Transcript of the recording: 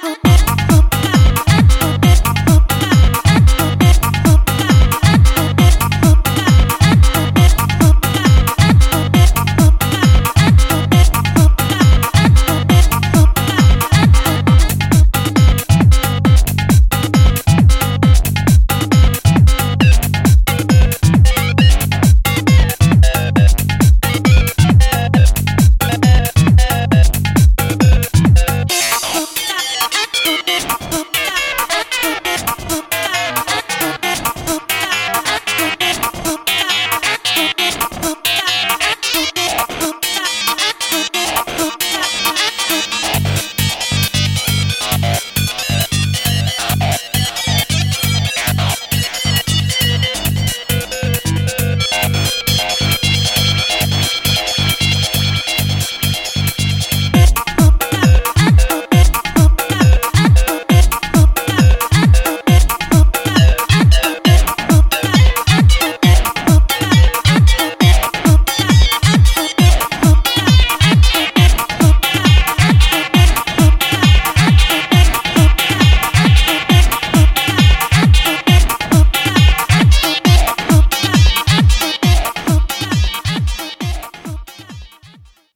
Oh.